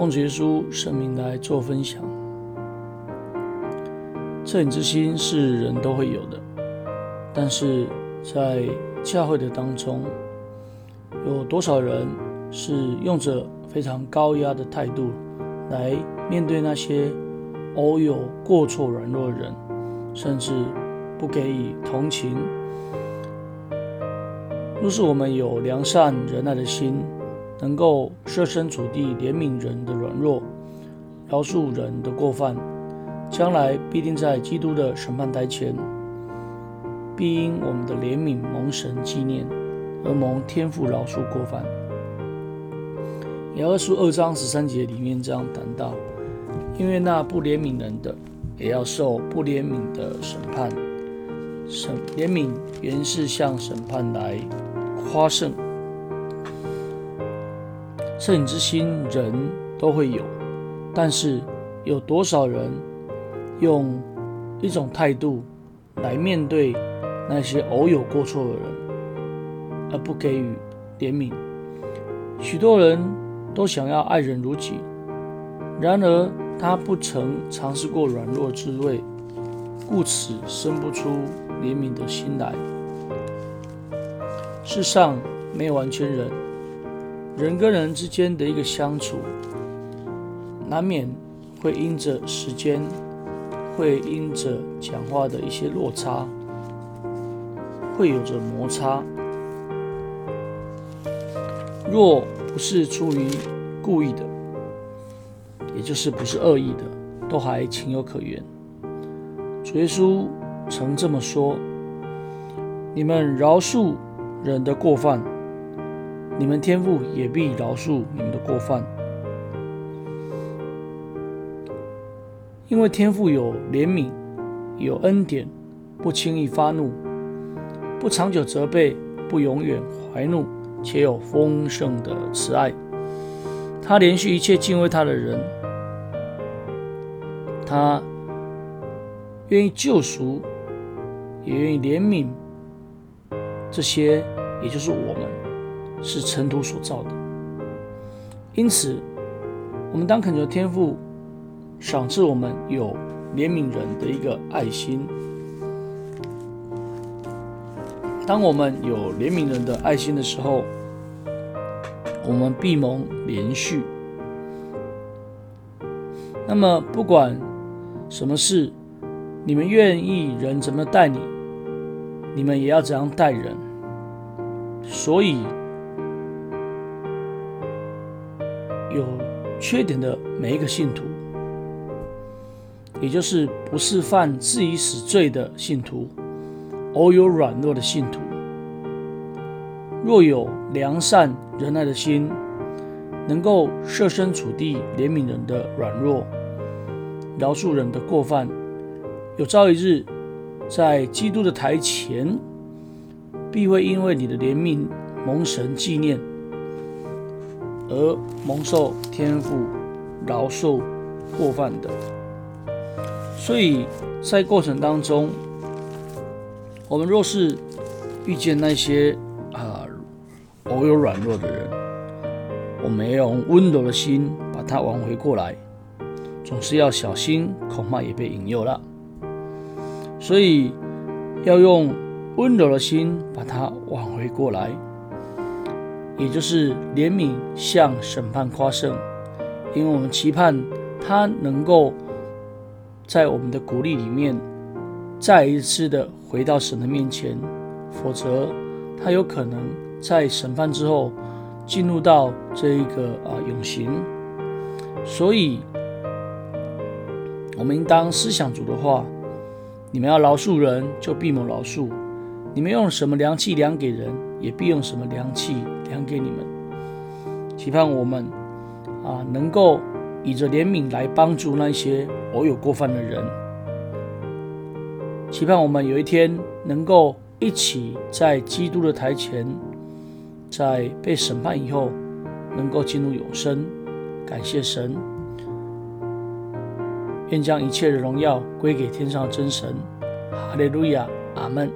奉主耶稣圣名来做分享。恻隐之心是人都会有的，但是在教会的当中，有多少人是用着非常高压的态度来面对那些偶有过错软弱的人，甚至不给予同情？若是我们有良善仁爱的心，能够设身处地怜悯人的软弱，饶恕人的过犯，将来必定在基督的审判台前，必因我们的怜悯蒙神纪念，而蒙天父饶恕过犯。雅各书二章十三节里面这样谈到：因为那不怜悯人的，也要受不怜悯的审判。审怜悯原是向审判来夸胜。恻隐之心，人都会有，但是有多少人用一种态度来面对那些偶有过错的人，而不给予怜悯？许多人都想要爱人如己，然而他不曾尝试过软弱滋味，故此生不出怜悯的心来。世上没有完全人。人跟人之间的一个相处，难免会因着时间，会因着讲话的一些落差，会有着摩擦。若不是出于故意的，也就是不是恶意的，都还情有可原。主耶稣曾这么说：“你们饶恕人的过犯。”你们天父也必饶恕你们的过犯，因为天父有怜悯，有恩典，不轻易发怒，不长久责备，不永远怀怒，且有丰盛的慈爱。他怜恤一切敬畏他的人，他愿意救赎，也愿意怜悯这些，也就是我们。是尘土所造的，因此，我们当恳求天父赏赐我们有怜悯人的一个爱心。当我们有怜悯人的爱心的时候，我们必蒙怜恤。那么，不管什么事，你们愿意人怎么待你，你们也要怎样待人。所以。有缺点的每一个信徒，也就是不是犯自己死罪的信徒，偶有软弱的信徒，若有良善仁爱的心，能够设身处地怜悯人的软弱，饶恕人的过犯，有朝一日在基督的台前，必会因为你的怜悯蒙神纪念。而蒙受天父饶恕过犯的，所以在过程当中，我们若是遇见那些啊偶有软弱的人，我们要用温柔的心把他挽回过来，总是要小心，恐怕也被引诱了。所以要用温柔的心把他挽回过来。也就是怜悯向审判夸胜，因为我们期盼他能够在我们的鼓励里面再一次的回到神的面前，否则他有可能在审判之后进入到这一个啊永刑。所以，我们应当思想主的话：你们要饶恕人，就必蒙饶恕；你们用什么量器量给人。也必用什么量器量给你们。期盼我们啊，能够以着怜悯来帮助那些偶有过犯的人。期盼我们有一天能够一起在基督的台前，在被审判以后，能够进入永生。感谢神，愿将一切的荣耀归给天上的真神。哈利路亚，阿门。